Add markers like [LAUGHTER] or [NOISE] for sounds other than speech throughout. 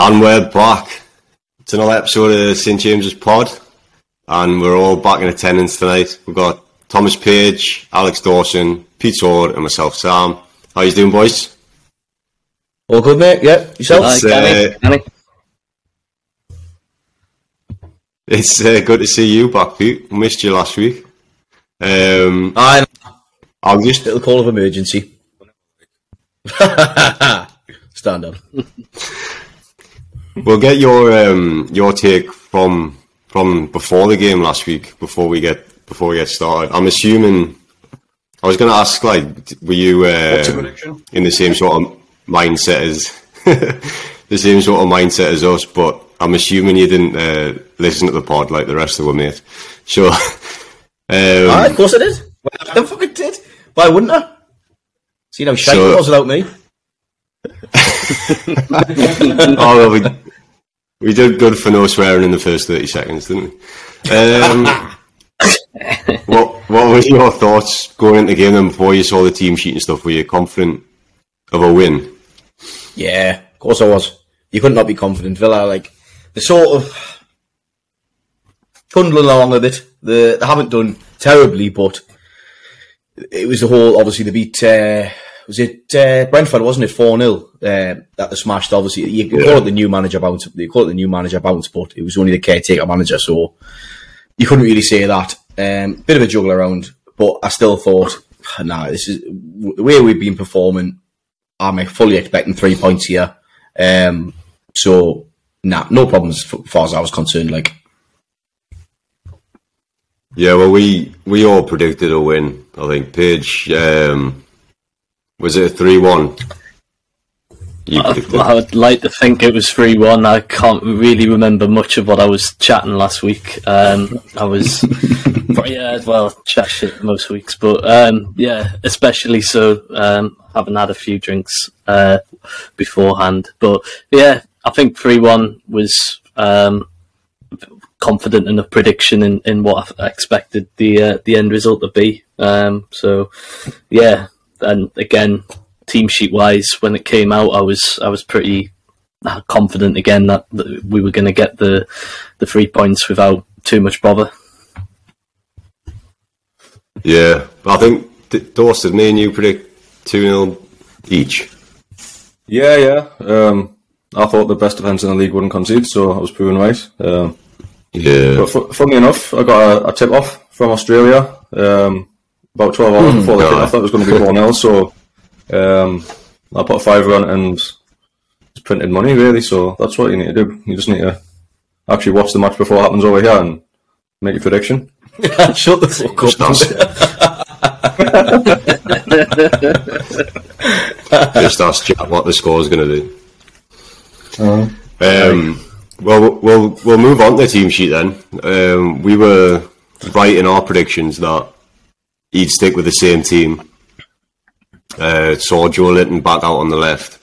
And we're back. It's another episode of St James's Pod, and we're all back in attendance tonight. We've got Thomas Page, Alex Dawson, Pete Sword, and myself, Sam. How you doing, boys? All good, mate. Yeah, yourself. It's, uh, it's uh, good to see you back, Pete. Missed you last week. Um, I I'll just little call of emergency. [LAUGHS] Stand up. [LAUGHS] We'll get your um, your take from from before the game last week. Before we get before we get started, I'm assuming. I was going to ask, like, were you uh, in the same sort of mindset as [LAUGHS] the same sort of mindset as us? But I'm assuming you didn't uh, listen to the pod like the rest of them, mate. So, [LAUGHS] um, Aye, of course I did. I fucking did. Why wouldn't I? See how shite So- it was without me. oh, well, we, we did good for no swearing in the first 30 seconds, didn't we? Um, [LAUGHS] what, what were your thoughts going into the game then before you saw the team sheet and stuff? Were you confident of a win? Yeah, of course I was. You could not be confident, Villa. Like the sort of trundling along a bit. The, they haven't done terribly, but it was the whole. Obviously, they beat. Uh, was it uh, Brentford? Wasn't it four 0 uh, that they smashed? Obviously, you Yeah. call it the new manager bounce. You call it the new manager bounce, but it was only the caretaker manager, so you couldn't really say that. Um, bit of a juggle around, but I still thought, [SIGHS] nah, this is the way we've been performing. I'm fully expecting three points here. Um, so, nah, no problems f- as far as I was concerned. Like, Yeah, well, we, we all predicted a win. I think Page, um, was it a 3 1? You. I would like to think it was 3 1. I can't really remember much of what I was chatting last week. Um, I was, [LAUGHS] yeah, well, chat shit most weeks, but um, yeah, especially so. Um, haven't had a few drinks uh, beforehand, but yeah, I think 3 1 was um, confident enough prediction in, in what I expected the uh, the end result to be. Um, so yeah, and again, team sheet wise, when it came out, I was I was pretty uh, confident again that, that we were going to get the the three points without too much bother. Yeah, I think D- Dawson, me and you predict 2 0 each. Yeah, yeah. Um, I thought the best defence in the league wouldn't concede, so I was proven right. Um, Yeah. but fu- funnily enough, I got a, a tip off from Australia um, about 12 hours before the God. game. I thought it was going to be 4 0, so um, I put a fiver on it and it's printed money, really. So that's what you need to do. You just need to actually watch the match before it happens over here and make your prediction. [LAUGHS] shut the fuck up. Just [LAUGHS] ask Jack what the score is going to do. Um, well, we'll we'll move on to the team sheet then. Um, we were right in our predictions that he'd stick with the same team. Uh, saw Joelinton back out on the left.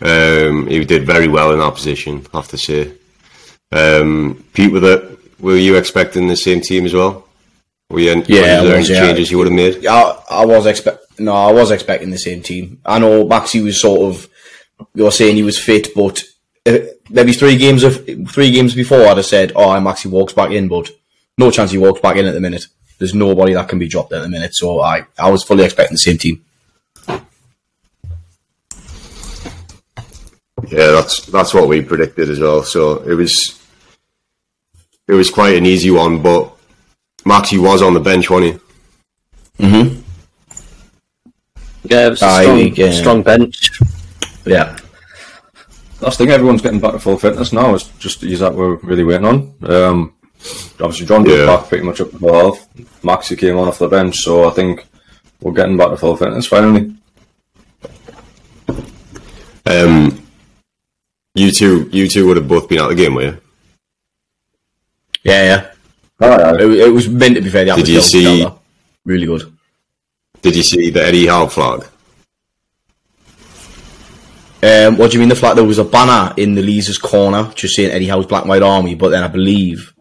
Um, he did very well in that position, I have to say. Um, Pete, with it, were you expecting the same team as well? Were you, Yeah, was there was, any yeah. changes you would have made? I, I was expect no, I was expecting the same team. I know Maxi was sort of you're saying he was fit, but uh, maybe three games of three games before I'd have said, "Oh, Maxi walks back in," but no chance he walks back in at the minute. There's nobody that can be dropped at the minute, so I I was fully expecting the same team. Yeah, that's that's what we predicted as well. So it was it was quite an easy one, but Maxi was on the bench, wasn't he? Mm-hmm. Yeah, it was a Aye, strong, yeah. strong bench. Yeah, That's the thing, everyone's getting back to full fitness now. It's just is that we're really waiting on. Um, obviously, John was Yeah. back pretty much up to full health. Maxi came on off the bench, so I think we're getting back to full fitness finally. Um, you two, you two would have both been at the game, were you? yeah, yeah. Aye, It, it was meant to be fair. The Did you see- stellar. Really good. Did you see the Eddie Howe flag? Um, what do you mean the flag? There was a banner in the Leazes corner just saying Eddie Howe's Black and White Army, but then I believe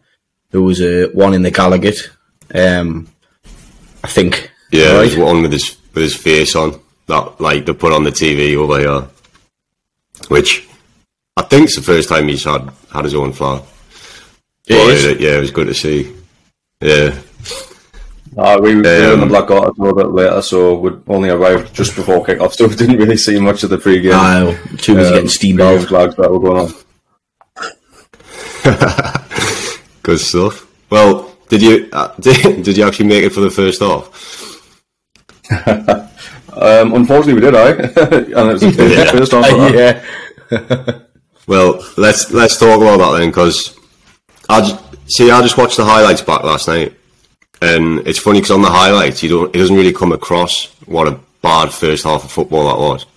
there was a one in the Gallowgate. Um, I think. Yeah, Right. there's one with his with his face on that like they put on the TV over here, which I think it's the first time he's had had his own flag. It yeah, it was good to see. Yeah. Uh, we, we were in the Black Otter a little bit later, so we only arrived just before kick-off, [LAUGHS] so we didn't really see much of the pre-game. Ah, too busy getting steamboat. flags that were going on. [LAUGHS] Good stuff. Well, did you uh, [LAUGHS] did, did you actually make it for the first half? [LAUGHS] um, unfortunately, we did, I. [LAUGHS] and it was the yeah. first half. yeah. well, let's let's talk about that then, because I just, see. I just watched the highlights back last night, and it's funny because on the highlights, you don't. It doesn't really come across what a bad first half of football that was.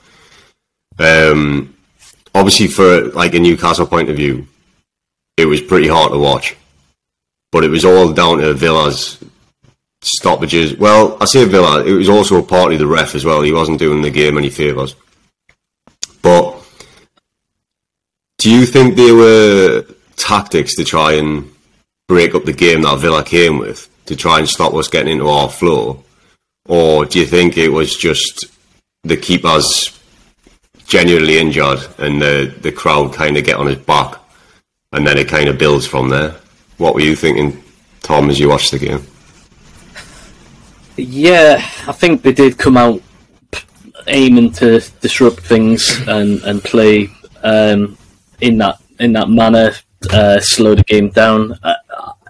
Um, obviously, for like a Newcastle point of view, it was pretty hard to watch, but it was all down to Villa's stoppages. Well, I say Villa. It was also partly the ref as well. He wasn't doing the game any favours. But do you think there were tactics to try and break up the game that Villa came with to try and stop us getting into our flow? Or do you think it was just the keepers genuinely injured and the, the crowd kind of get on his back and then it kind of builds from there? What were you thinking, Tom, as you watched the game? Yeah, I think they did come out aiming to disrupt things and, and play um, in that in that manner, uh, slow the game down. Uh,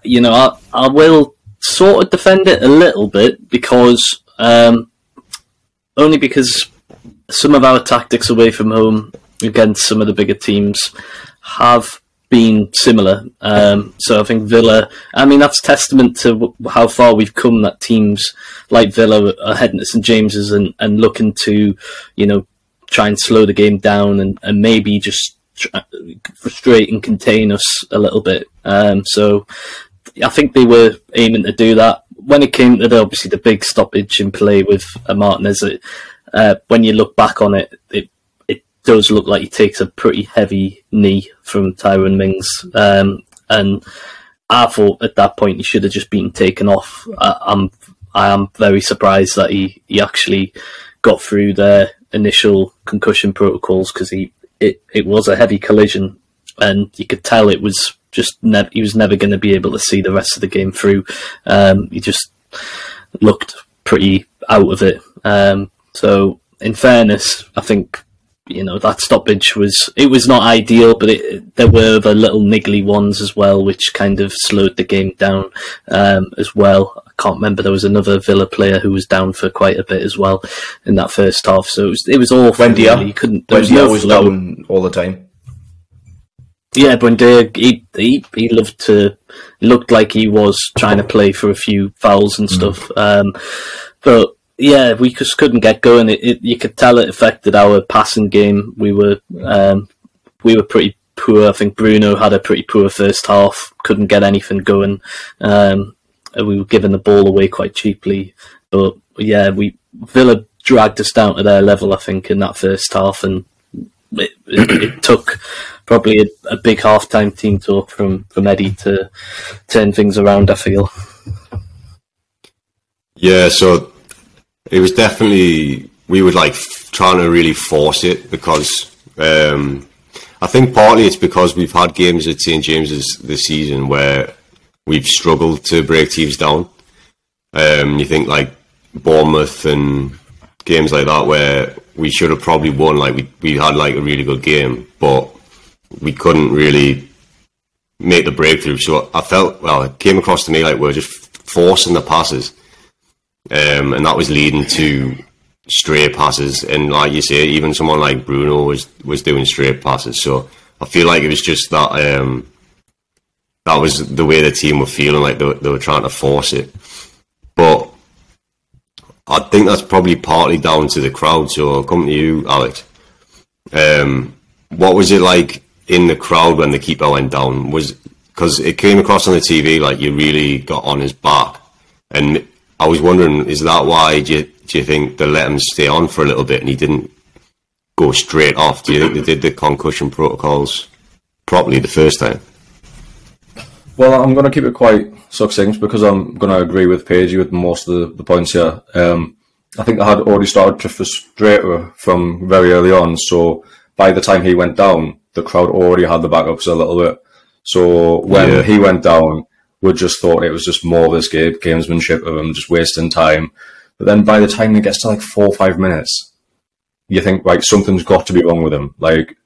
you know, I, I will sort of defend it a little bit because um, only because some of our tactics away from home against some of the bigger teams have been similar. Um, so I think Villa, I mean, that's testament to how far we've come that teams like Villa are heading to St James's and, and looking to, you know, try and slow the game down and, and maybe just frustrate and contain us a little bit. Um, so I think they were aiming to do that. When it came to the, obviously the big stoppage in play with Martinez, it, uh, when you look back on it it does look like he takes a pretty heavy knee from Tyrone Mings, um, and I thought at that point he should have just been taken off. I, I'm I am very surprised that he, he actually got through their initial concussion protocols because he it, it was a heavy collision, and you could tell it was just ne- he was never going to be able to see the rest of the game through. Um, he just looked pretty out of it. Um, so, in fairness, I think you know that stoppage was it was not ideal, but it, there were the little niggly ones as well, which kind of slowed the game down um, as well. I can't remember there was another Villa player who was down for quite a bit as well in that first half. So it was it was awful. Wendy, really. You couldn't. There Wendy was, no was down all the time. Yeah, Buendia, he, he he loved to looked like he was trying to play for a few fouls and mm. stuff. Mm. Um, but yeah, we just couldn't get going. It, it, you could tell it affected our passing game. We were um, we were pretty poor. I think Bruno had a pretty poor first half. Couldn't get anything going. Um, we were giving the ball away quite cheaply. But yeah, we Villa dragged us down to their level. I think in that first half, and it, it, it took probably a, a big half-time team talk from from Eddie to turn things around. I feel. Yeah, so it was definitely we were like trying to really force it because um, I think partly it's because we've had games at St James's this season where we've struggled to break teams down. Um, you think like Bournemouth and games like that where we should have probably won. Like we we had like a really good game, but we couldn't really make the breakthrough. So I felt well, it came across to me like we are just forcing the passes um, and that was leading to stray passes. And like you say, even someone like Bruno was was doing straight passes. So I feel like it was just that um, that was the way the team were feeling, like they, they were trying to force it. But I think that's probably partly down to the crowd. So I'll come to you, Alex. Um, what was it like in the crowd when the keeper went down? Was because it came across on the TV like you really got on his back, and I was wondering, is that why do you, do you think they let him stay on for a little bit and he didn't go straight off? Do you think they did the concussion protocols properly the first time? Well, I'm going to keep it quite succinct because I'm going to agree with Pagey with most of the, the points here. Um, I think I had already started to frustrate her from very early on, so by the time he went down, the crowd already had the backups a little bit. So when Yeah. he went down, we just thought it was just more of this game, gamesmanship of him just wasting time. But then by the time it gets to like four or five minutes, you think like something's got to be wrong with him. Like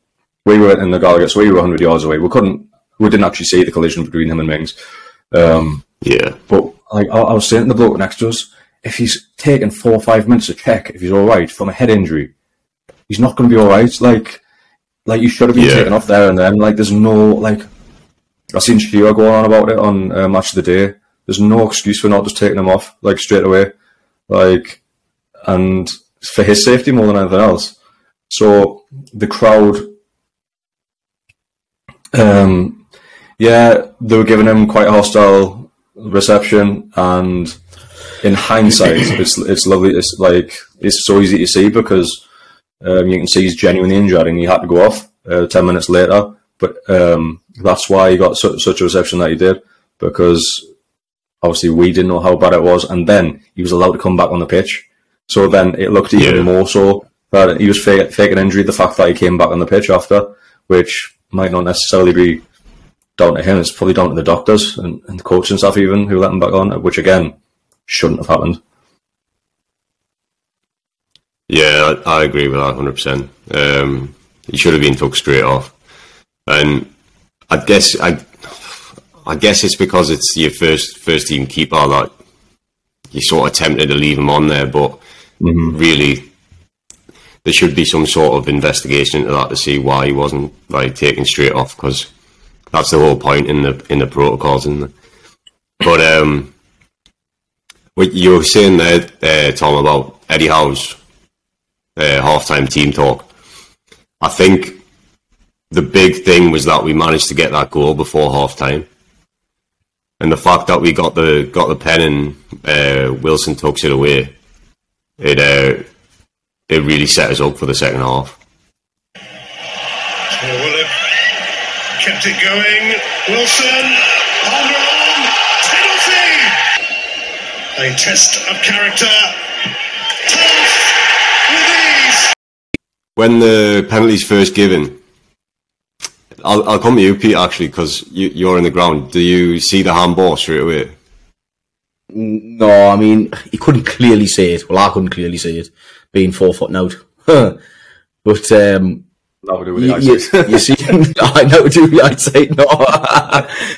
we were in the Gallowgate, so we were 100 yards away. We couldn't, we didn't actually see the collision between him and Mings. Um, Yeah. but like I, I was saying to the bloke next to us, if he's taking four or five minutes to check if he's all right from a head injury, he's not going to be all right. Like, like you should have been Yeah. taken off there and then. Like, there's no like. I seen Shearer going on about it on uh, Match of the Day. There's no excuse for not just taking him off like straight away, like, and for his safety more than anything else. So the crowd, um, yeah, they were giving him quite a hostile reception, and in hindsight, [COUGHS] it's it's lovely. It's like it's so easy to see because um, you can see he's genuinely injured and he had to go off uh, ten minutes later. But um, that's why he got su- such a reception that he did because obviously we didn't know how bad it was, and then he was allowed to come back on the pitch. So then it looked even Yeah. more so that he was fake, faking injury. The fact that he came back on the pitch after, which might not necessarily be down to him, it's probably down to the doctors and, and the and stuff even who let him back on, which again shouldn't have happened. Yeah, I, I agree with that 100%. Um, he should have been took straight off. And I guess I, I guess it's because it's your first first team keeper that you sort of tempted to leave him on there, but really there should be some sort of investigation into that to see why he wasn't like taken straight off because that's the whole point in the in the protocols, isn't? But um, what you were saying there, uh, Tom, about Eddie Howe's uh, halftime team talk. I think the big thing was that we managed to get that goal before half time. and the fact that we got the got the pen and uh, Wilson tucks it away, it uh, it really set us up for the second half. Willett kept it going. Wilson, Palmer on, penalty! A test of character. Tough with ease. When the penalty's first given, I'll, I'll come to you, Pete, actually, because you, you're in the ground. Do you see the handball straight away? No, I mean he couldn't clearly see it. Well, I couldn't clearly see it, being four foot out. [LAUGHS] but um, That would do with you, the you, eyesight. you see, [LAUGHS] [LAUGHS] I know do the eyesight. No,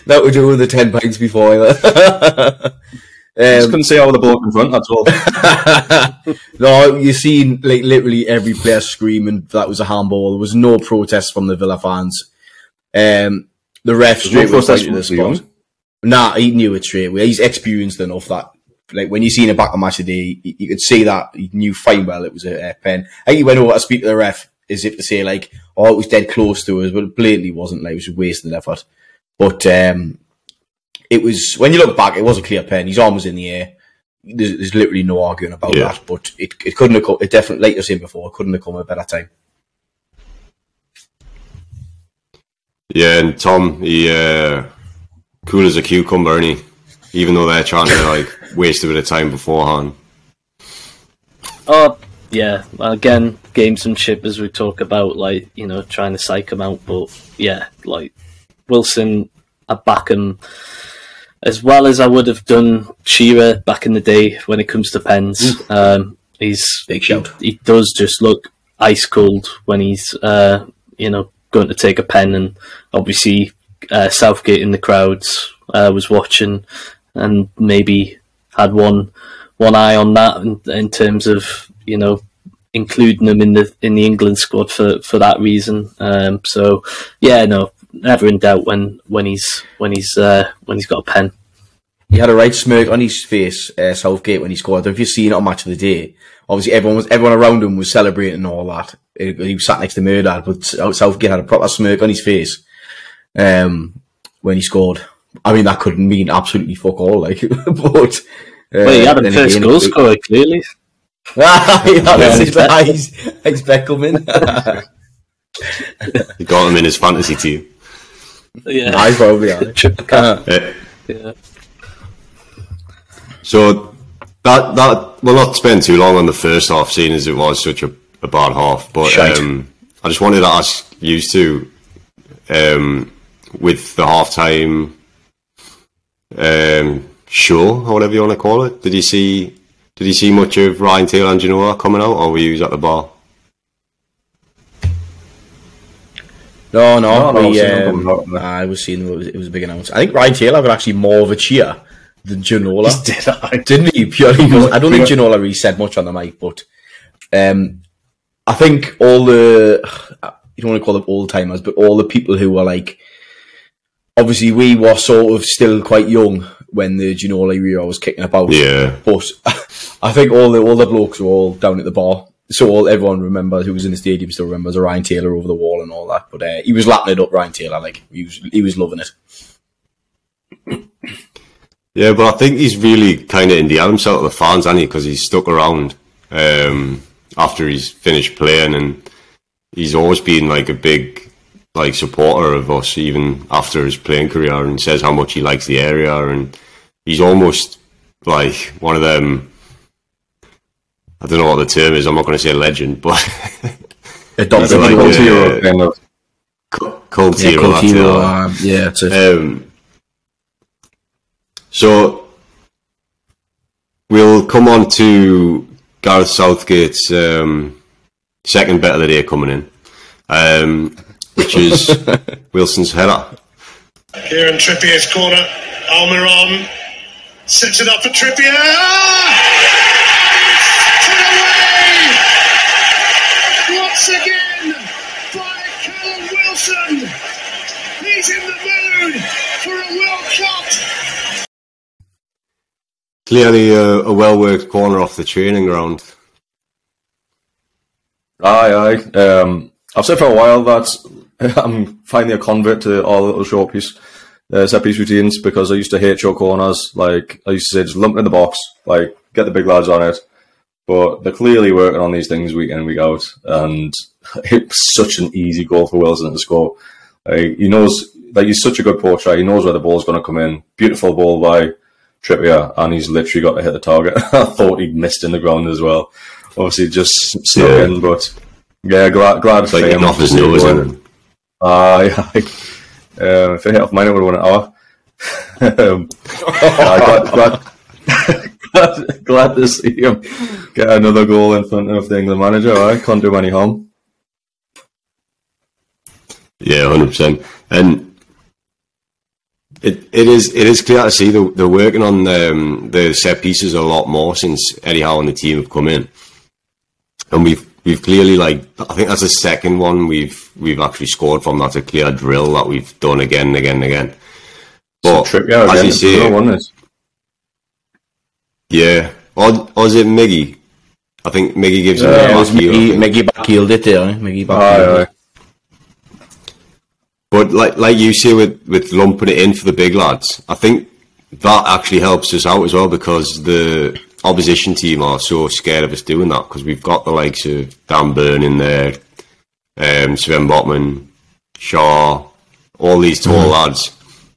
that would do with the ten pounds before either. Just um, couldn't see how the bloke in front. That's all. no, you seen like literally every player screaming that was a handball. There was no protest from the Villa fans. Um, the ref straight protest pointed the spot. Nah, he knew it straight away. He's experienced enough that, like, when you seen it back on match of the day, you, you could see that he knew fine well it was a, a pen. I think he went over to speak to the ref as if to say, like, oh, it was dead close to us, but it blatantly wasn't. Like, it was wasting effort. But um, it was when you look back, it was a clear pen. His arm was in the air. There's, there's literally no arguing about Yeah. that. But it, it couldn't have come. It definitely, like you were saying before, it couldn't have come at a better time. Yeah, and Tom, he uh, cool as a cucumber, and he, even though they're trying to like waste a bit of time beforehand. Oh, yeah. Again, gamesmanship as we talk about, like you know, trying to psych him out. But yeah, like Wilson, I back him as well as I would have done Shearer back in the day when it comes to pens. Um, he's Big shout. he does just look ice cold when he's uh, you know going to take a pen, and obviously uh, Southgate in the crowds uh, was watching and maybe had one one eye on that in, in terms of you know including him in the in the England squad for for that reason. Um, so yeah, no, never in doubt when when he's when he's uh, when he's got a pen. He had a right smirk on his face, uh, Southgate, when he scored. I don't know if you've seen it on Match of the Day. Obviously, everyone was everyone around him was celebrating and all that. He he was sat next to Murdad, but Southgate had a proper smirk on his face um, when he scored. I mean, that could mean absolutely fuck all, like, [LAUGHS] but. Uh, Well, he had a first goal it- scorer clearly. [LAUGHS] yeah, that's his, [LAUGHS] he's, he's Beckelman. He got him in his fantasy team. Yeah, I probably are. Triple cap. Uh, Yeah. So that that we'll not spend too long on the first half, seeing as it was such a, a bad half. But um, I just wanted to ask you two, um, with the halftime um, show or whatever you want to call it. Did you see? Did you see much of Ryan Taylor and Ginola coming out, or were you at the bar? No, no, No, no, we, I've um, coming. I was seeing it was, it was a big announcement. I think Ryan Taylor got actually more of a cheer than Ginola. Did I? [LAUGHS] didn't he? Purely because I don't think Ginola really said much on the mic, but um, I think all the you don't want to call them old timers, but all the people who were like, obviously we were sort of still quite young when the Ginola era was kicking about. Yeah, But [LAUGHS] I think all the all the blokes were all down at the bar. So all everyone remembers who was in the stadium still remembers a Ryan Taylor over the wall and all that. But uh, he was lapping it up, Ryan Taylor, like he was he was loving it. Yeah, but I think he's really kind of in endeared himself to the fans, hasn't he? Because he's stuck around um, after he's finished playing, and he's always been like a big like supporter of us, even after his playing career, and says how much he likes the area, and he's almost like one of them. I don't know what the term is. I'm not going to say legend, but [LAUGHS] Adopted like, hero kind of. cult yeah, hero. cult hero, um, yeah, it's a, Um, so we'll come on to Gareth Southgate's um, second bet of the day coming in, um, which is [LAUGHS] Wilson's header. Here in Trippier's corner. Almiron sets it up for Trippier. Clearly a, a well worked corner off the training ground. Aye, aye. Um, I've said for a while that [LAUGHS] I'm finally a convert to all little short piece, uh, set piece routines because I used to hate short corners. Like I used to say, just lump in the box, like get the big lads on it. But they're clearly working on these things week in week out, and [LAUGHS] it's such an easy goal for Wilson to score. Like, he knows, like he's such a good poacher. He knows where the ball's going to come in. Beautiful ball by Trippier, and he's literally got to hit the target. [LAUGHS] I thought he'd missed in the ground as well. Obviously, just snuck Yeah. in, but yeah, glad glad It's for him. off his nose. isn't? Aye, [LAUGHS] aye. Um, if it hit off mine, it would have won an [LAUGHS] hour. um, glad, glad, glad, glad to see him get another goal in front of the England manager. I can't do any harm. Yeah, hundred percent. And it it is it is clear to see they're, they're working on um, the set pieces a lot more since Eddie Howe and the team have come in, and we've we've clearly like I think that's the second one we've we've actually scored from. That's a clear drill that we've done again and again and again. But Trip, yeah, as again, you say, no one is. yeah, or, or is it Miggy? I think Miggy gives him yeah, the it was back heel, Miggy. Miggy backheeled it there. eh? Miggy Aye, backheeled aye. it. But like like you say with, with lumping it in for the big lads, I think that actually helps us out as well because the opposition team are so scared of us doing that because we've got the likes of Dan Burn in there, um, Sven Botman, Schär, all these tall lads,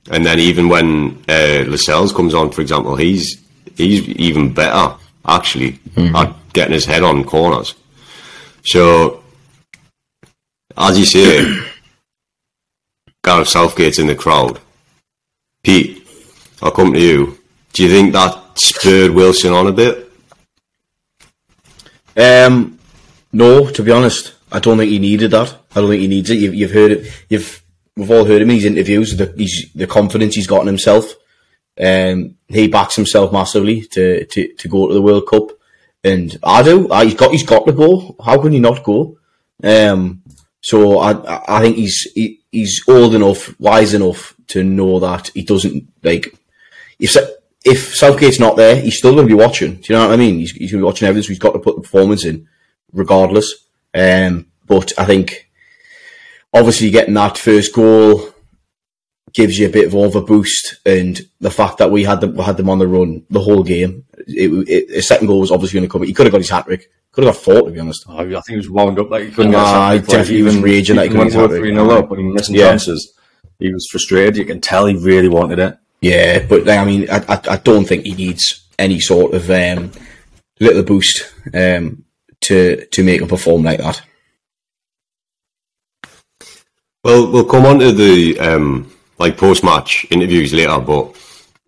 and then even when uh, Lascelles comes on, for example, he's he's even better actually at getting his head on corners. So, as you say. Gareth Southgate's in the crowd. Pete, I'll come to you. Do you think that spurred Wilson on a bit? Um, no, to be honest, I don't think he needed that. I don't think he needs it. You've, you've heard it. You've we've all heard him in his interviews. The he's the confidence he's got in himself. Um, he backs himself massively to, to, to go to the World Cup, and I do. I, he's got he's got. How can he not go? Um, so I I- I think he's he, he's old enough, wise enough to know that he doesn't like if if Southgate's not there, he's still going to be watching. Do you know what I mean? He's, he's going to be watching everything. He's got to put the performance in, regardless. Um, but I think obviously getting that first goal gives you a bit of of a boost, and the fact that we had them we had them on the run the whole game. It, it, his second goal was obviously going to come. He could have got his hat trick. Could have got four to be honest. Oh, I think he was wound up like he couldn't Nah, get a he definitely was raging that he even when couldn't get were 3 hat 0 trick. up, when he missing Yeah. chances, he was frustrated. You can tell he really wanted it. Yeah, but like, I mean, I, I, I don't think he needs any sort of um, little boost um, to to make him perform like that. Well, we'll come on to the um, like post-match interviews later, but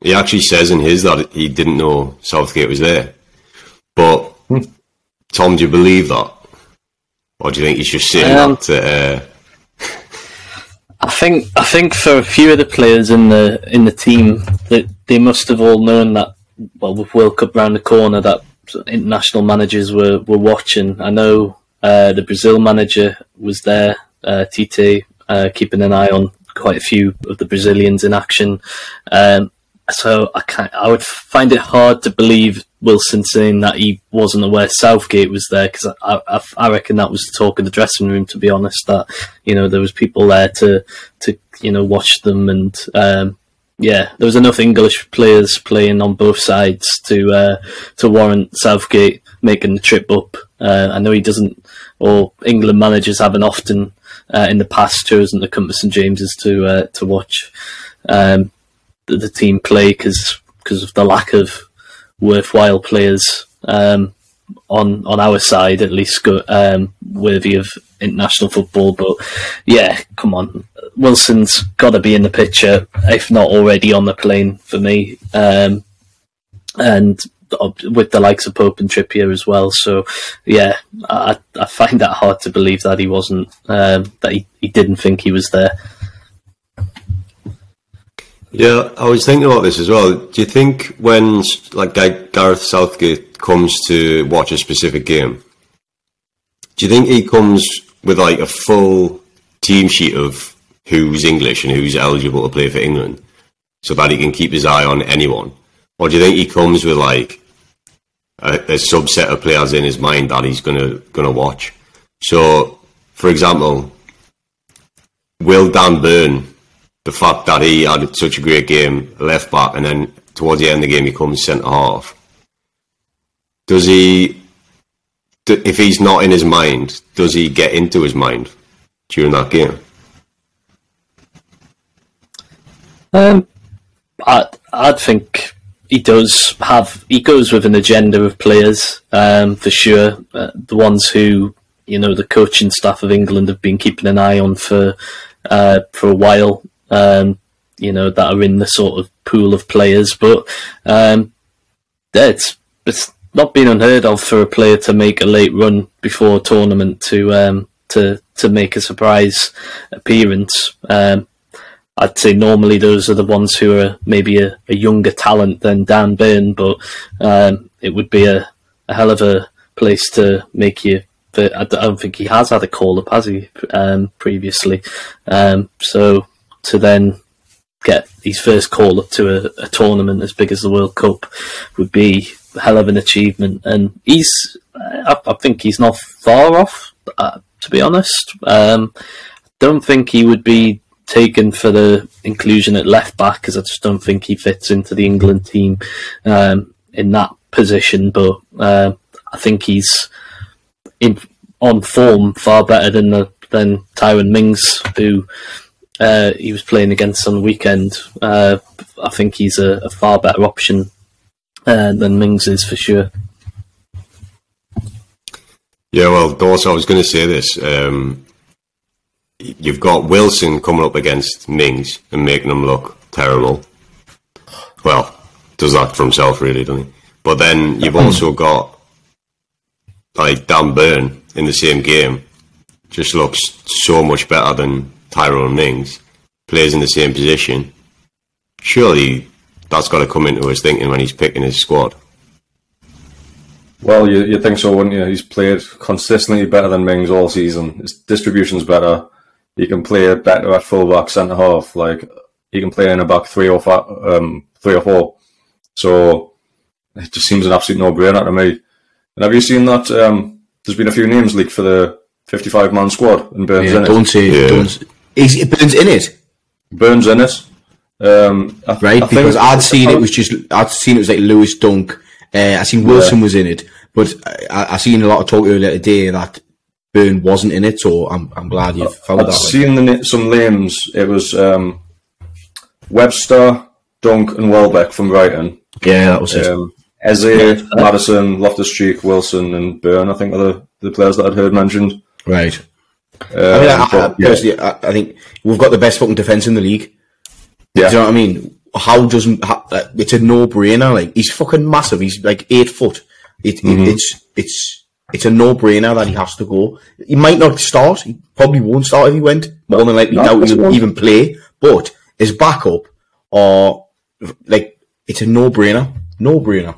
he actually says in his that he didn't know Southgate was there. But hmm. Tom, do you believe that, or do you think he's just saying um, that? Uh, [LAUGHS] I think I think for a few of the players in the in the team that they must have all known that well with World Cup round the corner that international managers were, were watching. I know uh, the Brazil manager was there, uh, Tite, uh, keeping an eye on quite a few of the Brazilians in action. Um, so I can I would find it hard to believe Wilson saying that he wasn't aware Southgate was there because I, I, I, reckon that was the talk in the dressing room. To be honest, that you know there was people there to to you know watch them and um, yeah, there was enough English players playing on both sides to uh, to warrant Southgate making the trip up. Uh, I know he doesn't, or England managers haven't often uh, in the past chosen to come to St James's to uh, to watch um, the, the, team play because because of the lack of worthwhile players um, on on our side, at least go, um, worthy of international football. But yeah, come on, Wilson's got to be in the picture, if not already on the plane for me. Um, and with the likes of Pope and Trippier as well. So yeah, I, I find that hard to believe that he wasn't um, that he, he didn't think he was there. Yeah, I was thinking about this as well. Do you think when like Gareth Southgate comes to watch a specific game, do you think he comes with like a full team sheet of who's English and who's eligible to play for England, so that he can keep his eye on anyone, or do you think he comes with like a, a subset of players in his mind that he's gonna gonna watch? So, for example, will Dan Burn the fact that he had such a great game, left back, and then towards the end of the game he comes centre half. Does he, if he's not in his mind, does he get into his mind during that game? Um, I I'd think he does have he goes with an agenda of players um, for sure. Uh, the ones who you know the coaching staff of England have been keeping an eye on for uh, for a while um, you know, that are in the sort of pool of players. But um, it's it's not been unheard of for a player to make a late run before a tournament to um, to to make a surprise appearance. Um, I'd say normally those are the ones who are maybe a, a younger talent than Dan Burn, but um, it would be a, a hell of a place to make you But I don't think he has had a call up, has he, um, previously? Um, so to then get his first call up to a, a, tournament as big as the World Cup would be a hell of an achievement. And he's, I, I think he's not far off, uh, to be honest. Um, don't think he would be taken for the inclusion at left back because I just don't think he fits into the England team um, in that position. But uh, I think he's in on form far better than the, than Tyrone Mings, who uh, he was playing against on the weekend. Uh, I think he's a, a far better option uh, than Mings is for sure. Yeah, well, also I was going to say this. Um, you've got Wilson coming up against Mings and making him look terrible. Well, does that for himself, really, doesn't he? But then you've also [CLEARS THROAT] got like Dan Burn in the same game, just looks so much better than Tyrone Mings plays in the same position, surely that's got to come into his thinking when he's picking his squad. Well, you, you think so, wouldn't you? He's played consistently better than Mings all season. His distribution's better. He can play better at fullback, centre half. Like he can play in a back three or five, um, three or four. So it just seems an absolute no-brainer to me. And have you seen that? Um, there's been a few names leaked for the 55 man squad, and Burns yeah, in don't it. Say, yeah. don't is it Burns in it? Burns in it. Um, I, right, I because I'd seen it was just I'd seen it was like Lewis Dunk. Uh, I seen Wilson yeah. was in it, but I, I seen a lot of talk earlier today that Burn wasn't in it. So I'm I'm glad you found I'd that. I've seen the, some names. It was um, Webster, Dunk, and Welbeck from Brighton. Yeah, that was it. Um, Eze, Maddison, Loftus Cheek, Wilson, and Burn. I think are the, the players that I'd heard mentioned. Right. I mean, I, Um, I, yeah. personally, I, I think we've got the best fucking defense in the league. Yeah. Do you know what I mean? How does how, it's a no brainer? Like he's fucking massive. He's like eight foot. It, Mm-hmm. it, it's it's it's a no brainer that he has to go. He might not start. He probably won't start if he went. More than likely, No, doubt he'll one. even play. But his backup, or like, it's a no brainer. No brainer.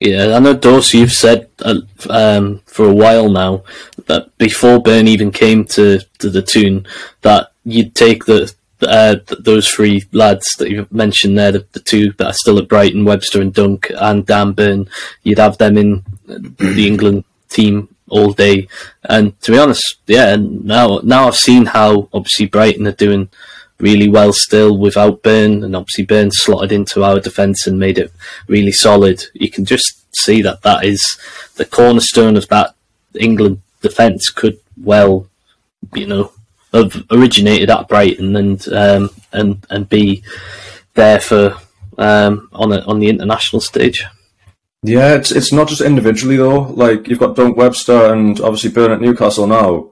Yeah, I know Dorsey. You've said uh, um, for a while now that before Burn even came to, to the Toon, that you'd take the uh, th- those three lads that you mentioned there, the, the two that are still at Brighton, Webster and Dunk, and Dan Burn, You'd have them in the England team all day. And to be honest, yeah, now now I've seen how obviously Brighton are doing really well still without Burn, and obviously Burn slotted into our defence and made it really solid. You can just see that that is the cornerstone of that England defence. Could well, you know, have originated at Brighton and um, and and be there for um, on a, on the international stage. Yeah, it's it's not just individually though. Like you've got Dunk Webster and obviously Burn at Newcastle now.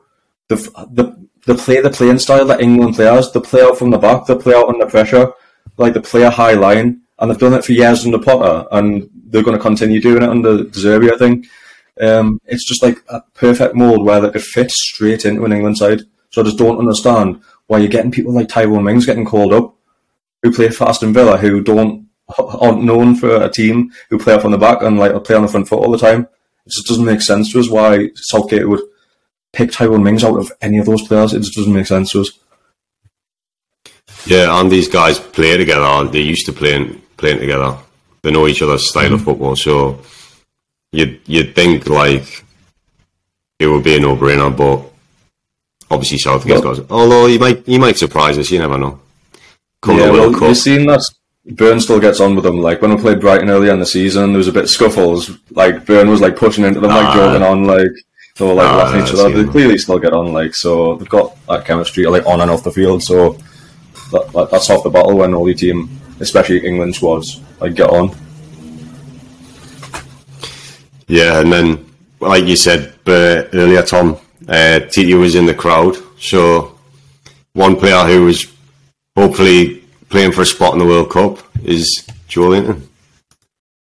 The the the play the playing style that England players, the play out from the back, the play out under pressure, like the play a high line, and they've done it for years under Potter, and they're going to continue doing it under Zerbi, I think. Um, it's just like a perfect mold where they could fit straight into an England side. So I just don't understand why you're getting people like Tyrone Mings getting called up, who play for Aston Villa, who don't [LAUGHS] aren't known for a team who play up on the back and like play on the front foot all the time. It just doesn't make sense to us why Southgate would pick Tyrone Mings out of any of those players. It just doesn't make sense to us. Yeah, and these guys play together. They're used to playing playing together. They know each other's style of mm. football. So you'd you'd think like it would be a no brainer, but obviously Southgate's Well- got. Although he might he might surprise us. You never know. Come yeah, well, you've seen that Burn still gets on with them. Like when we played Brighton earlier in the season, there was a bit of scuffles. Like Burn was like pushing into them, like Ah. joking on, like they were like Ah, laughing at each other. They clearly still get on. Like so, they've got that chemistry like on and off the field. So that, that, that's half the battle when all your team, especially England squads, like get on. Yeah, and then like you said uh, earlier, Tom, uh, Tite was in the crowd. So one player who was hopefully playing for a spot in the World Cup is Joelinton.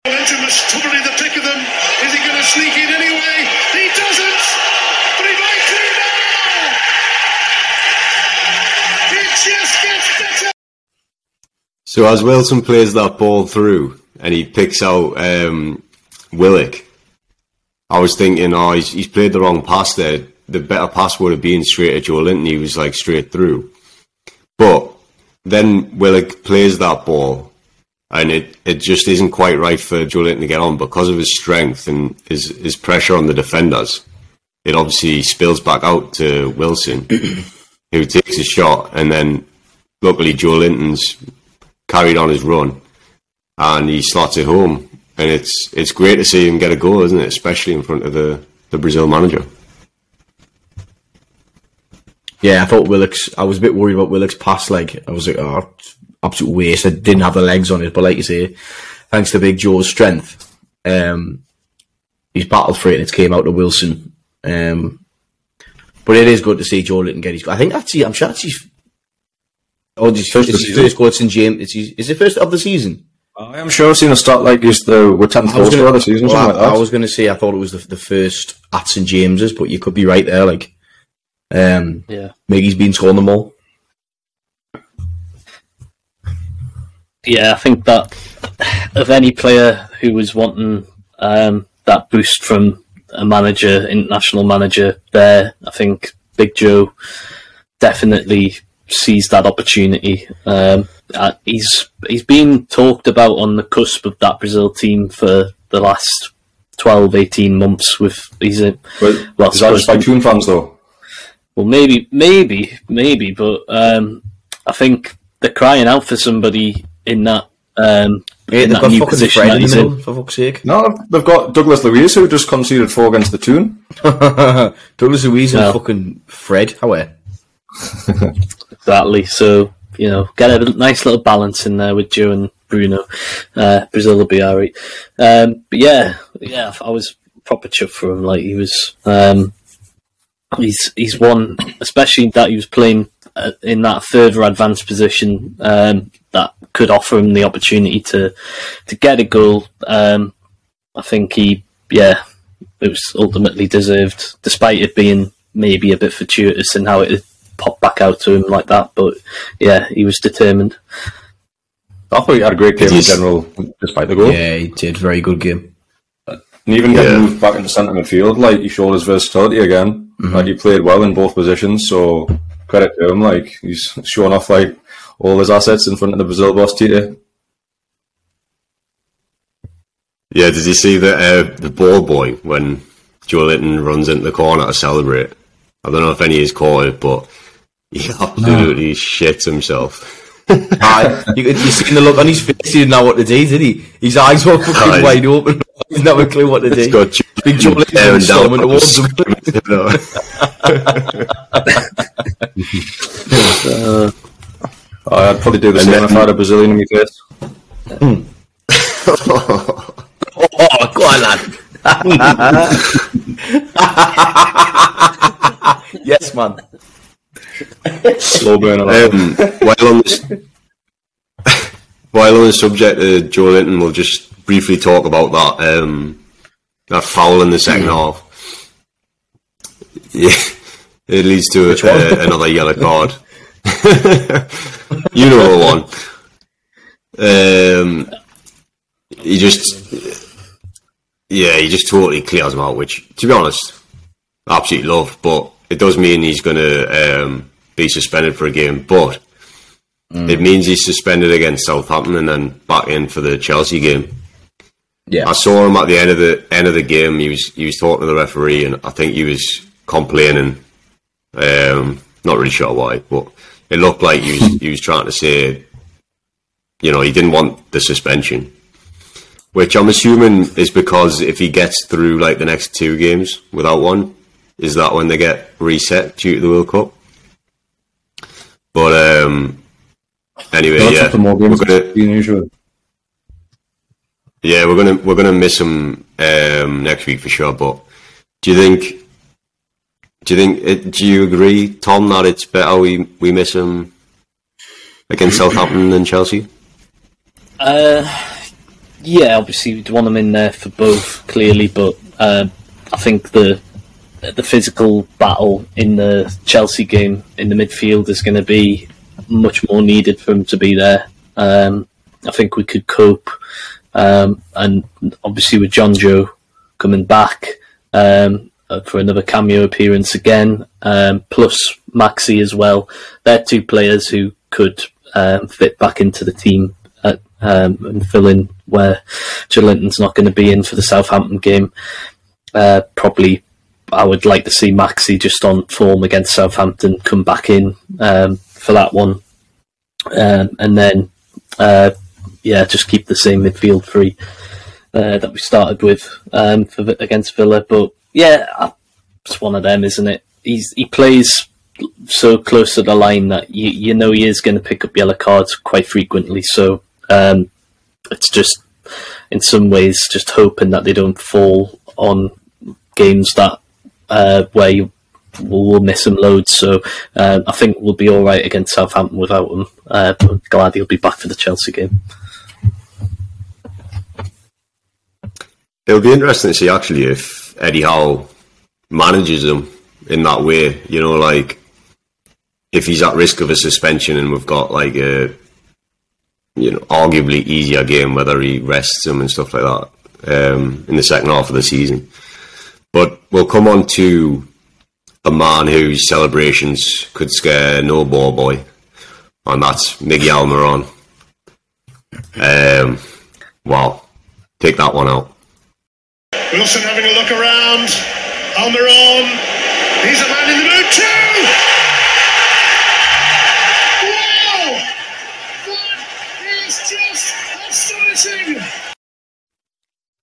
Linton was probably the pick of them. Is he going to sneak in anyway? He doesn't, but he might do now. It just gets better. So as Wilson plays that ball through and he picks out um, Willock, I was thinking, oh, he's, he's played the wrong pass there. The better pass would have been straight at Joelinton. He was like straight through. But then Willock plays that ball and it, it just isn't quite right for Joelinton to get on because of his strength and his, his pressure on the defenders. It obviously spills back out to Wilson, [COUGHS] who takes a shot and then luckily Joelinton's carried on his run and he slots it home. And it's it's great to see him get a goal, isn't it? Especially in front of the, the Brazil manager. Yeah, I thought Willock's. I was a bit worried about Willock's pass. Like, I was like, oh, absolute waste. I didn't have the legs on it, but like you say, thanks to Big Joe's strength, um, he's battled for it and it came out to Wilson. Um, but it is good to see Joelinton get his. I think that's. I'm sure that's his. Oh, his, First it's the his first goal since James. It's his, is it first of the season? I am sure I've seen a start like he's the with tenth goal scorer this season, well, I, like that. I was going to say I thought it was the, the first at St James's, but you could be right there. Like, um, Yeah. Miggy's been scoring them all. Yeah, I think that of any player who was wanting um, that boost from a manager, international manager, there, I think Big Joe definitely sees that opportunity. Um, uh, he's he's been talked about on the cusp of that Brazil team for the last 12, 18 months. With he's a But well, is that just by supposed- Toon fans though? Well, maybe, maybe, maybe, but um, I think they're crying out for somebody in that um, Yeah, in they've that got new fucking position Fred that in the he's middle, in. for fuck's sake. No, they've got Douglas Luiz who just conceded four against the Toon. [LAUGHS] Douglas Luiz and fucking Fred. How are [LAUGHS] Exactly. So you know, get a nice little balance in there with Joe and Bruno. Uh, Brazil will be alright. Um, but yeah, yeah, I was proper chuffed for him. Like he was, um, he's he's one, especially that he was playing uh, in that further advanced position um, that could offer him the opportunity to to get a goal. Um, I think he, yeah, it was ultimately deserved, despite it being maybe a bit fortuitous in how it popped back out to him like that. But yeah, he was determined. I thought he had a great game in general, despite the goal. Yeah, he did. Very good game. And even getting yeah. moved back into centre midfield, like he showed his versatility again. Mm-hmm. Like he played well in both positions, so credit to him. Like he's showing off like all his assets in front of the Brazil boss Tite. Yeah, did you see the uh, the ball boy when Joe Joelinton runs into the corner to celebrate? I don't know if any is caught it, but he [LAUGHS] absolutely no. shits himself. Uh, you, you seen the look on his face. He didn't know what to do, did he? His eyes were fucking wide open. [LAUGHS] He's never a clue what to do. Got Big Joelinton storming towards him. uh, I'd probably do the same if I had a Brazilian in my face. [LAUGHS] oh, go on, lad. [LAUGHS] yes, man. Slow burn. Um, while on this, while on the subject of Joelinton, we'll just briefly talk about that um, that foul in the second mm. half. Yeah, it leads to a, another yellow card. you know the one. Um, he just, yeah, he just totally clears him out. Which, to be honest, I absolutely love. But it does mean he's going to um, be suspended for a game. But mm. it means he's suspended against Southampton and then back in for the Chelsea game. Yeah, I saw him at the end of the end of the game. He was he was talking to the referee, and I think he was complaining. Um, not really sure why, but it looked like he was [LAUGHS] he was trying to say, you know, he didn't want the suspension, which I'm assuming is because if he gets through like the next two games without one, is that when they get reset due to the World Cup? But um, anyway, yeah, we're gonna, yeah, we're gonna we're gonna miss him um, next week for sure. But do you think do you think? Uh, do you agree, Tom, that it's better we we miss him against [COUGHS] Southampton than Chelsea? Uh, yeah, obviously we'd want him in there for both, clearly, but uh, I think the the physical battle in the Chelsea game in the midfield is going to be much more needed for him to be there. Um, I think we could cope, um, and obviously with Jonjo coming back, um, uh, for another cameo appearance again, um, plus Maxi as well. They're two players who could um, fit back into the team at, um, and fill in where Joelinton's not going to be in for the Southampton game. Uh, probably, I would like to see Maxi just on form against Southampton come back in um, for that one, um, and then uh, yeah, just keep the same midfield three. Uh, that we started with um, for against Villa, but yeah, it's one of them, isn't it? He's he plays so close to the line that you you know he is going to pick up yellow cards quite frequently. So um, it's just in some ways just hoping that they don't fall on games that uh, where you we'll, miss him loads. So uh, I think we'll be all right against Southampton without him. Uh, glad he'll be back for the Chelsea game. It'll be interesting to see actually if Eddie Howe manages him in that way. You know, like if he's at risk of a suspension and we've got like a you know arguably easier game, whether he rests him and stuff like that um, in the second half of the season. But we'll come on to a man whose celebrations could scare no ball boy, and that's Miggy Almiron. Um, wow, take that one out. Wilson having a look around. Almiron. He's a man in the mood too. Wow! That is just astonishing.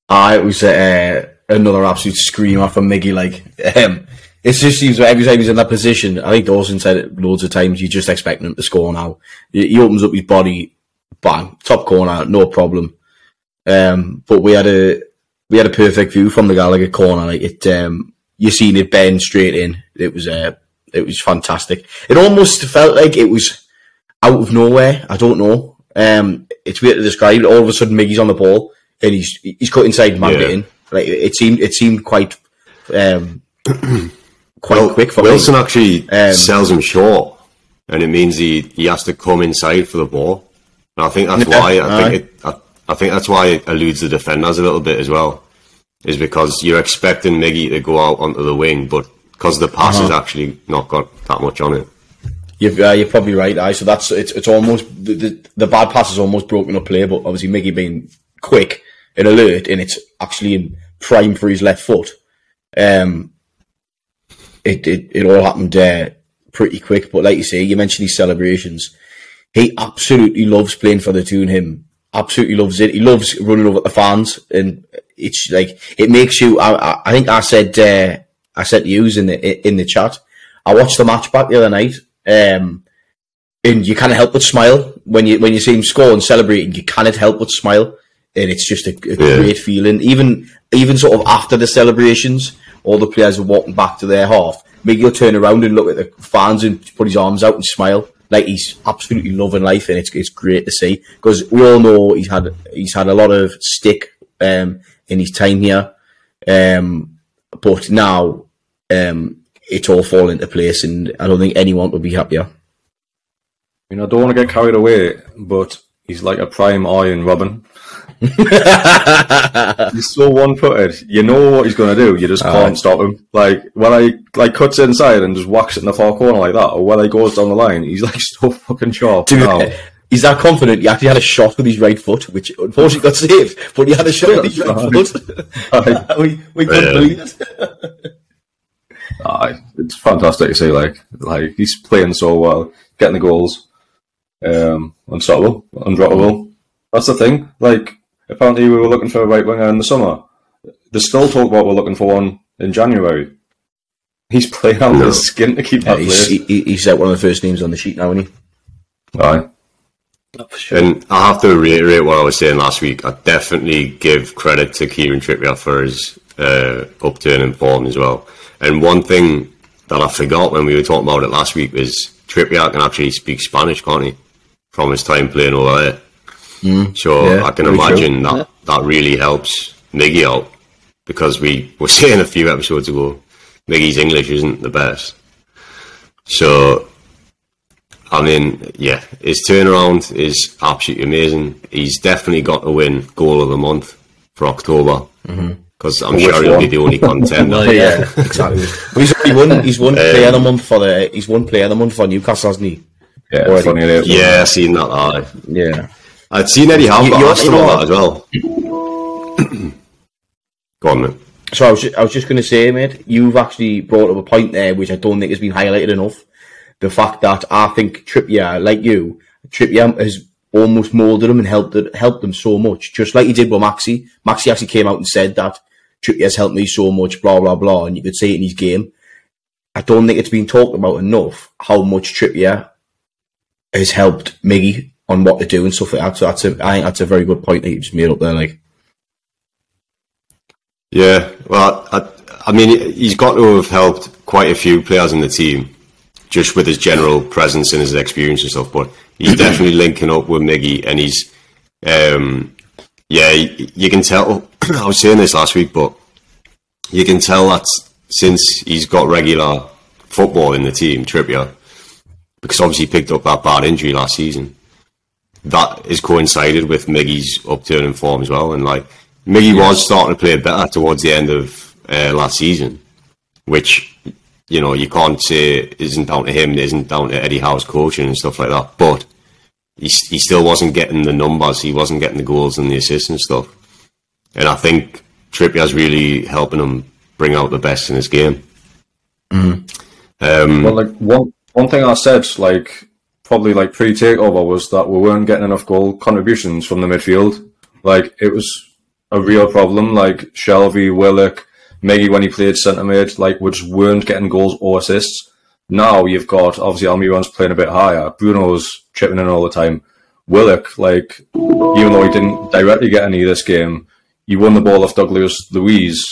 It was uh, another absolute screamer from Miggy. Like, um, it just seems every time he's in that position, I think Dawson said it loads of times, you just expect him to score now. He opens up his body, bang, top corner, no problem. Um, but we had a we had a perfect view from the Gallowgate corner. Like it, um, you seen it bend straight in. It was uh, it was fantastic. It almost felt like it was out of nowhere. I don't know. Um, it's weird to describe. All of a sudden, Miggy's on the ball and he's he's cut inside, man Yeah. in. Like it seemed it seemed quite um, [CLEARS THROAT] quite Well, quick for Wilson me. actually Um, sells him short, and it means he, he has to come inside for the ball. And I think that's Yeah, why I think it, I, I think that's why it eludes the defenders a little bit as well, is because you're expecting Miggy to go out onto the wing, but because the pass Uh-huh. has actually not got that much on it. You're, uh, you're probably right, aye. So that's it's it's almost the, the the bad pass is almost broken up play, but obviously Miggy being quick and alert, and it's actually in prime for his left foot. Um, it it, it all happened uh, pretty quick, but like you say, you mentioned his celebrations. He absolutely loves playing for the Toon. Him absolutely loves it. He loves running over the fans, and it's like it makes you. I, I, think I said uh, I said you in the in the chat. I watched the match back the other night, um, and you can't help but smile when you when you see him score and celebrating. You cannot help but smile, and it's just a, a Yeah. great feeling. Even even sort of after the celebrations, all the players are walking back to their half. Miguel will turn around and look at the fans and put his arms out and smile like he's absolutely loving life, and it's it's great to see because we all know he's had he's had a lot of stick um, in his time here, um, but now um, it's all falling into place, and I don't think anyone would be happier. I mean, I don't want to get carried away, but he's like a prime Arjen Robben. [LAUGHS] he's so one-footed. You know what he's going to do. You just can't stop him. Like when I like cuts inside and just whacks it in the far corner like that, or when he goes down the line, he's like [LAUGHS] so fucking sharp. To be now. [LAUGHS] He's that confident. He actually had a shot with his right foot, which unfortunately got saved. But he had a shot with his right foot. we we couldn't Yeah. believe it. Aye, it's fantastic to see. Like, like he's playing so well, getting the goals, um, unstoppable, undroppable. That's the thing. Like, apparently we were looking for a right winger in the summer. There's still talk about we're looking for one in January. He's playing out No. his skin to keep Yeah, that he's, place. he, he's uh, one of the first names on the sheet now, isn't he? Aye, sure. And I have to reiterate what I was saying last week. I definitely give credit to Kieran Trippier for his uh, upturn in form as well. And one thing that I forgot when we were talking about it last week is Trippier can actually speak Spanish, can't he? From his time playing over there. Hmm? so yeah, I can very true. imagine that that really helps Miggy out because we were [LAUGHS] saying a few episodes ago, Miggy's English isn't the best. So I mean, yeah, his turnaround is absolutely amazing. He's definitely got to win goal of the month for October mm-hmm. because I'm For sure he'll be the only contender. [LAUGHS] Well, yeah. [LAUGHS] exactly. He's already won. He's won um, player of the month for the. He's won player of the month for Newcastle, hasn't he? yeah, funny yeah, I seen that. aye. Yeah. I'd seen Eddie Howe You- got you- asked you about that as well. [COUGHS] Go on, mate. So I was just, I was just going to say, mate, you've actually brought up a point there which I don't think has been highlighted enough. The fact that I think Trippier, like you, Trippier has almost moulded him and helped it, helped him so much, just like he did with Maxi. Maxi actually came out and said that Trippier's helped me so much, blah blah blah, and you could see it in his game. I don't think it's been talked about enough how much Trippier has helped Miggy on what to do and stuff like that. So that's a, I think that's a very good point that you just made up there. Like, Yeah, well, I, I mean, he's got to have helped quite a few players in the team, just with his general presence and his experience and stuff. But he's [CLEARS THROAT] definitely linking up with Miggy, and he's, um, yeah, you, you can tell. [CLEARS THROAT] I was saying this last week, but you can tell that since he's got regular football in the team, Trippier, because obviously he picked up that bad injury last season. That is coincided with Miggy's upturn in form as well, and like Miggy was starting to play better towards the end of uh, last season, which you know you can't say isn't down to him, isn't down to Eddie Howe's coaching and stuff like that. But he he still wasn't getting the numbers, he wasn't getting the goals and the assists and stuff. And I think Trippier's really helping him bring out the best in his game. Um, Well, like one one thing I said, like probably like pre takeover, was that we weren't getting enough goal contributions from the midfield. Like it was a real problem. Like Shelvey, Willock, Miggy when he played centre mid, like we just weren't getting goals or assists. Now you've got obviously Almiron's playing a bit higher. Bruno's chipping in all the time. Willock, like even though he didn't directly get any this game, he won the ball off Douglas Luiz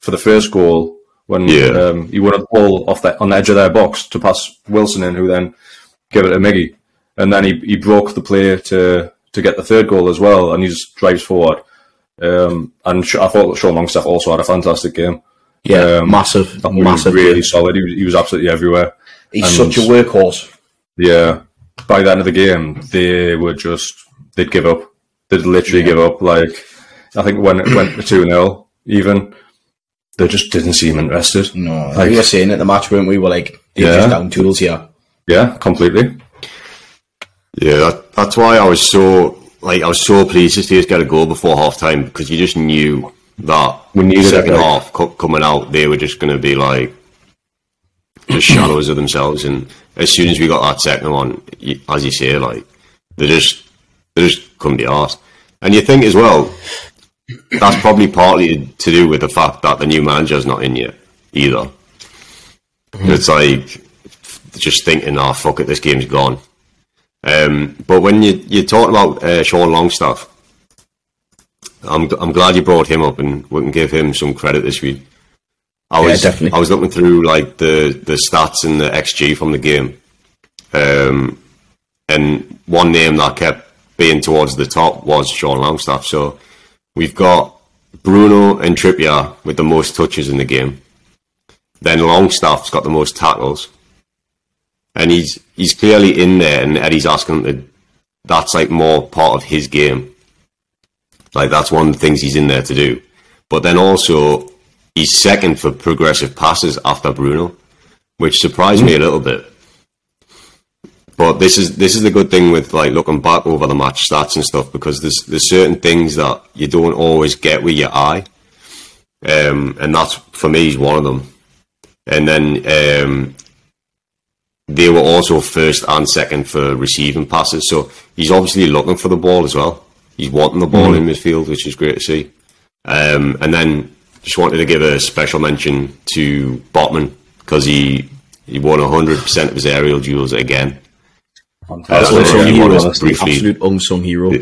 for the first goal when Yeah. um, he won a ball off the, on the edge of their box to pass Wilson in, who then gave it to Miggy, and then he, he broke the play to to get the third goal as well, and he just drives forward. Um, and Sh- I thought Sean Longstaff also had a fantastic game. Yeah, Um, massive, I thought he was massive. really solid. He was, he was absolutely everywhere. He's and- such a workhorse. Yeah, by the end of the game, they were just they'd give up. They'd literally give up. Like I think when it went to two 0 even they just didn't seem interested. No, Like- we were saying at the match, weren't we? We're like, they're Yeah. just down tools here. Yeah, completely. Yeah, that, that's why I was so like I was so pleased to see us get a goal before half time because you just knew that needed it, second like- half co- coming out they were just going to be like the [CLEARS THROAT] shadows of themselves. And as soon as we got that second one you, as you say like they just they just couldn't be asked and you think as well that's probably partly to do with the fact that the new manager's not in yet either. It's like just thinking oh fuck it this game's gone um, but when you you talk about uh, Sean Longstaff, I'm I'm glad you brought him up, and we can give him some credit this week. I Yeah, was definitely. I was looking through like the the stats and the XG from the game, um, and one name that kept being towards the top was Sean Longstaff. So we've got Bruno and Trippier with the most touches in the game. Then Longstaff's got the most tackles and he's he's clearly in there, and Eddie's asking him to. That's like more part of his game. Like that's one of the things he's in there to do. But then also he's second for progressive passes after Bruno, which surprised me a little bit. But this is this is the good thing with like looking back over the match stats and stuff because there's there's certain things that you don't always get with your eye, um, and that's for me is one of them. And then um, they were also first and second for receiving passes. So he's obviously looking for the ball as well. He's wanting the ball in midfield, which is great to see. Um, and then just wanted to give a special mention to Botman because he he won hundred percent of his aerial duels again. Uh, I don't Unsung hero, absolute unsung hero.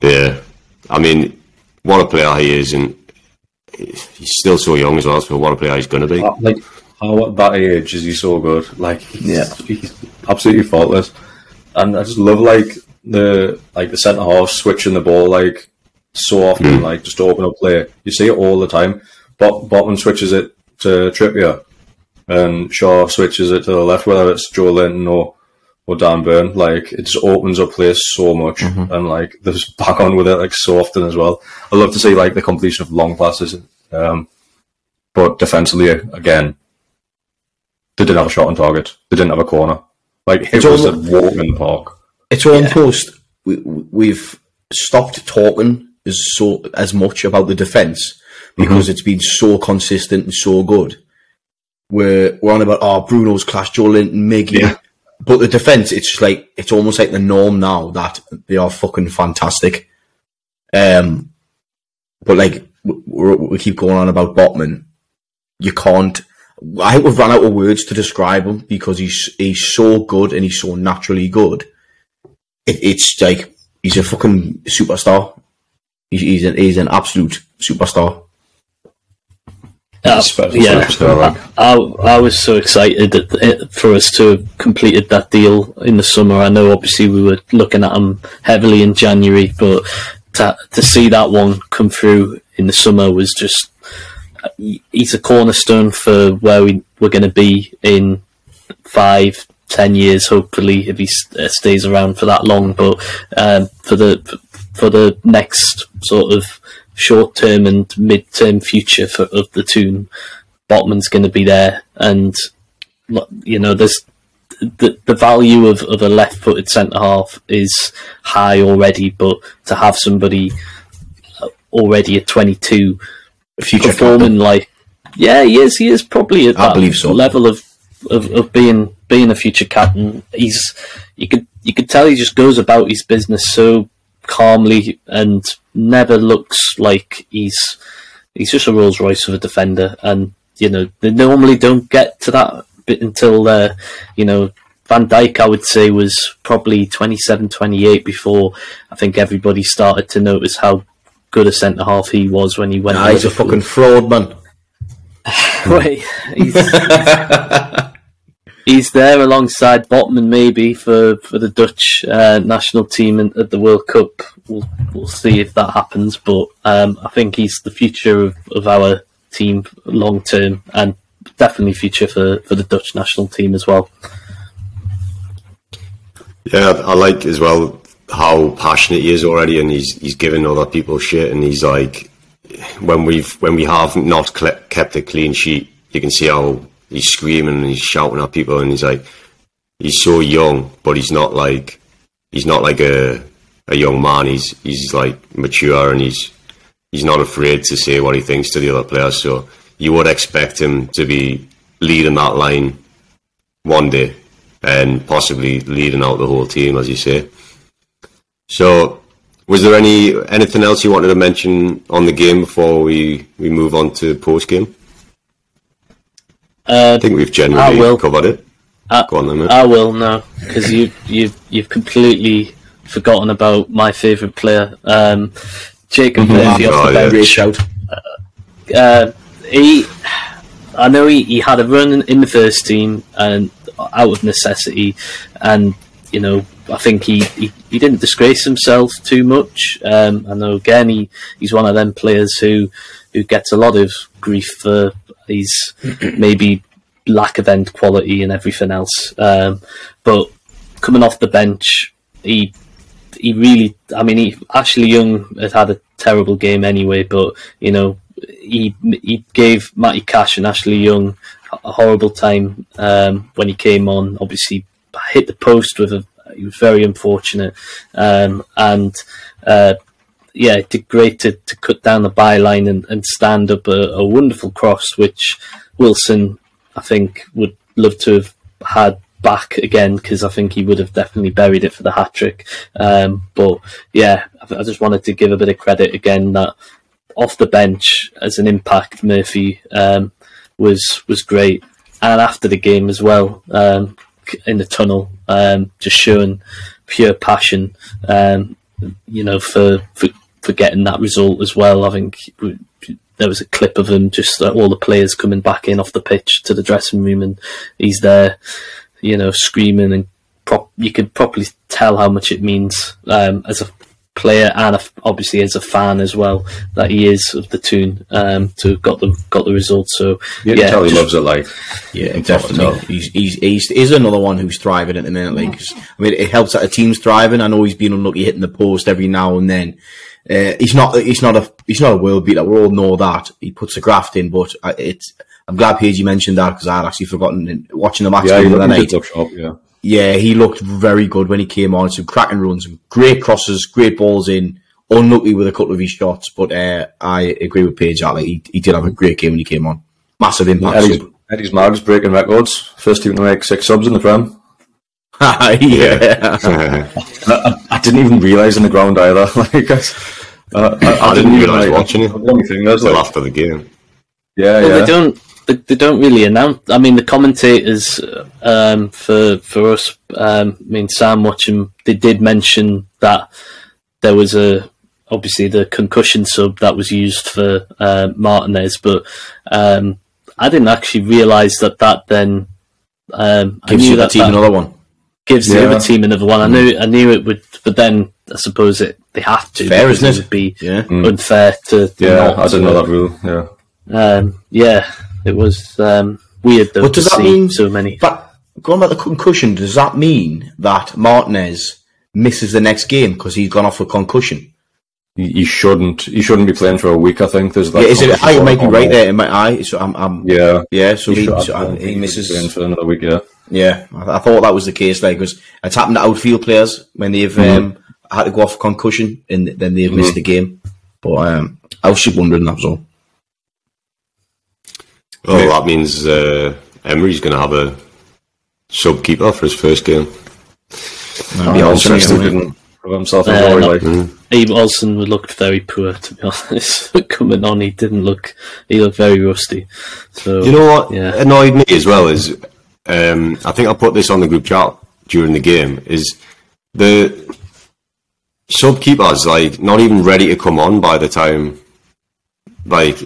Yeah, I mean, what a player he is, and he's still so young as well. So what a player he's going to be. Like how at that age is he so good? Like he's, Yeah. he's absolutely faultless. And I just love like the like the centre half switching the ball like so often, like just to open up play. You see it all the time. Bot- Botman switches it to Trippier, and Schär switches it to the left, whether it's Joelinton or or Dan Burn. Like it just opens up play so much, and like they're just back on with it like so often as well. I love to see like the completion of long passes. Um, but defensively, again, they didn't have a shot on target. They didn't have a corner. Like it It's was a all- walk in the park. It's almost we, we've stopped talking as so as much about the defense because it's been so consistent and so good. We're we're on about oh Bruno's class, Joelinton, Miggy, Yeah. but the defense it's just like it's almost like the norm now that they are fucking fantastic. Um, but like we, we we keep going on about Botman, you can't. I think we've run out of words to describe him because he's he's so good and he's so naturally good. It, it's like he's a fucking superstar. He's he's an, he's an absolute superstar. Uh, yeah, superstar, like. I, I was so excited that it, for us to have completed that deal in the summer. I know obviously we were looking at him heavily in January, but to, to see that one come through in the summer was just he's a cornerstone for where we we're going to be in five, ten years. Hopefully, if he uh, stays around for that long, but um, for the for the next sort of short term and mid term future for, of the Toon, Botman's going to be there, and you know there's. The, the value of, of a left footed centre half is high already, but to have somebody already at 22 Future performing like yeah he is he is probably at I that believe so. level of, of of being being a future captain he's you could you could tell he just goes about his business so calmly and never looks like he's he's just a Rolls Royce of a defender and you know they normally don't get to that bit until uh, you know Van Dijk I would say was probably 27 28 before I think everybody started to notice how good a centre half he was when he went Nah, he's a fucking fraud, man. [LAUGHS] Wait, he's, he's there alongside Botman maybe for, for the Dutch uh, national team in, at the World Cup. We'll we'll see if that happens, but um, I think he's the future of, of our team long term and definitely future for, for the Dutch national team as well. Yeah, I like as well how passionate he is already, and he's he's giving other people shit, and he's like, when we've when we have not cle- kept a clean sheet, you can see how he's screaming and he's shouting at people, and he's like, he's so young, but he's not like he's not like a a young man. He's he's like mature, and he's he's not afraid to say what he thinks to the other players. So you would expect him to be leading that line one day and possibly leading out the whole team, as you say. So, was there any anything else you wanted to mention on the game before we, we move on to post game? Uh, I think we've generally will. covered it. I, Go on then, mate. I will now because you you you've completely forgotten about my favourite player, um, Jacob Murphy Oh, off the yeah. Great bench. shout. Uh, he, I know he, he had a run in, in the first team and out of necessity, and you know I think he, he, he didn't disgrace himself too much. Um, I know again he, he's one of them players who who gets a lot of grief for his [CLEARS THROAT] maybe lack of end quality and everything else. Um, but coming off the bench, he he really, I mean, he Ashley Young had had a terrible game anyway, but you know, he he gave Matty Cash and Ashley Young a horrible time um, when he came on. Obviously, hit the post with a. He was very unfortunate, um, and uh, yeah, it did great to, to cut down the byline and, and stand up a, a wonderful cross, which Wilson, I think, would love to have had back again because I think he would have definitely buried it for the hat trick. Um, but yeah, I, I just wanted to give a bit of credit again that off the bench as an impact, Murphy um, was was great, and after the game as well um, in the tunnel, um, just showing pure passion. Um, you know, for, for for getting that result as well. I think there was a clip of him just uh, all the players coming back in off the pitch to the dressing room, and he's there, you know, screaming and you could probably tell how much it means um, as a player and a, obviously as a fan as well that he is of the Toon um, to have got the got the result. So You yeah, can tell he just- loves it. Like Yeah, definitely. He's, he's, he's, he's another one who's thriving at the minute. Like, 'cause, I mean, it helps that the team's thriving. I know he's been unlucky hitting the post every now and then. Uh, he's not, he's not a, he's not a world beater. We all know that. He puts the graft in, but I- it's, I'm glad Paige you mentioned that because I'd actually forgotten watching the match yeah, the other night. did. Yeah, Yeah, he looked very good when he came on. Some cracking runs, some great crosses, great balls in. Unlucky with a couple of his shots, but uh, I agree with Paige. that, Like he, he did have a great game when he came on. Massive impact. Eddie's, sub. Eddie's Mags breaking records. First team to make six subs in the Prem. [LAUGHS] yeah. I, [LAUGHS] I didn't even realise in the ground either. [LAUGHS] Like, I, I, I didn't even, realise like, watching it. the only thing like, after the game. yeah, Well, yeah. they don't. They, they don't really announce. I mean, the commentators um, for for us. Um, I mean, Sam watching. They did mention that there was a obviously the concussion sub that was used for uh, Martinez, but um, I didn't actually realise that that then. Um, I Gives knew you the that, team that another one. gives the other team another one. I knew I knew it would, but then I suppose it they have to. Fair, because isn't it? would be Yeah. unfair to, to yeah, not, I didn't know that rule. Yeah. um, yeah, it was um, weird though But to does that see mean so many. But going about the concussion, does that mean that Martinez misses the next game because he's gone off with concussion? You, you shouldn't. You shouldn't be playing for a week. I think there's. Like yeah, is it? I might be right on- there in my eye. So I'm, I'm Yeah. yeah. So You he, so I I- he misses. playing for another week. Yeah. Yeah, I, I thought that was the case. Like, because it's happened to outfield players when they've um, had to go off concussion and then they've missed the game. But um, I was just wondering that was all. Well, that means uh, Emery's going to have a sub keeper for his first game. That'd be Yeah, awesome, Manchester didn't prove himself in Uh, no. Like, Abe Olsen looked very poor, to be [LAUGHS] honest. Coming on, he didn't look. He looked very rusty. So You know what Yeah. annoyed me as well is um, I think I put this on the group chat during the game is the sub keepers like not even ready to come on by the time like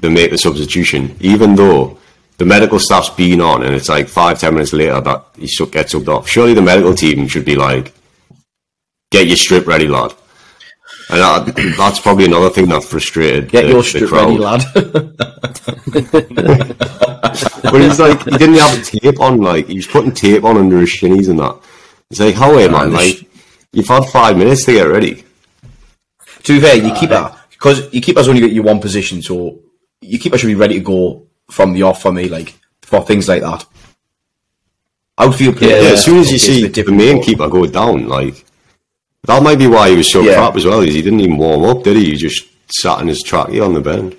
they make the substitution, even though the medical staff's been on and it's like five, ten minutes later that he gets subbed off. Surely the medical team should be like, get your strip ready, lad. And that, [CLEARS THROAT] that's probably another thing that frustrated Get the, your strip ready, lad. [LAUGHS] But he's like, he didn't have tape on, like, he was putting tape on under his shinies and that. It's like, how way, man? Like, you've had five minutes to get ready. to be fair, you keep uh, that because you keep us only got your one position, so you keep us should be ready to go from the off for me, like for things like that. Outfield Yeah, players. as soon as you see the main but- keeper go down, like, that might be why he was so Yeah. crap as well, is he didn't even warm up, did he? He just sat in his trackie on the bench.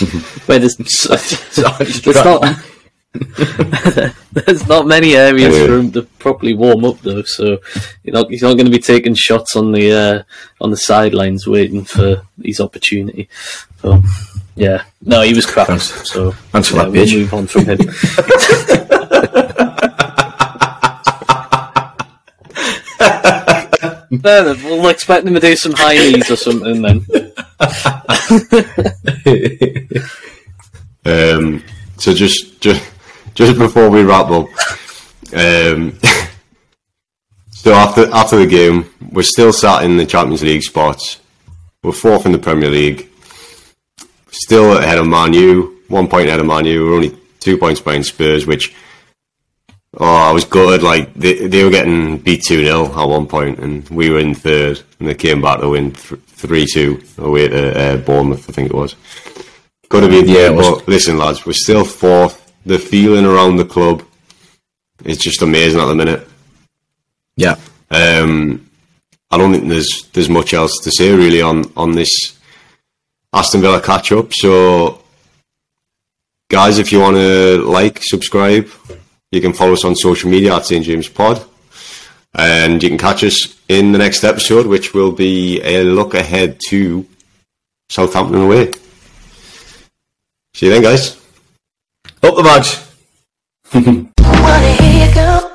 [LAUGHS] Where there's, [LAUGHS] there's not [LAUGHS] there's not many areas Yeah. for him to properly warm up though, so you know he's not going to be taking shots on the uh, on the sidelines waiting for his opportunity. So yeah, no, he was crap. Thanks. So Thanks for yeah, that, we'll Paige. move on from him. [LAUGHS] no, we'll expect him to do some high knees or something then. [LAUGHS] Um, so just, just, just before we wrap up, um, [LAUGHS] so after after the game, we're still sat in the Champions League spots. We're fourth in the Premier League, still ahead of Man U, one point ahead of Man U. We're only two points behind Spurs, which oh, I was gutted. Like they they were getting beat two 0 at one point, and we were in third, and they came back to win three two away to uh, Bournemouth, I think it was. Got to be Yeah, but listen, lads, we're still fourth. The feeling around the club is just amazing at the minute. Yeah, Um, I don't think there's there's much else to say really on on this Aston Villa catch up. So, guys, if you want to like, subscribe, you can follow us on social media at St James Pod, and you can catch us in the next episode, which will be a look ahead to Southampton away. See you then, guys. up the badge. [LAUGHS]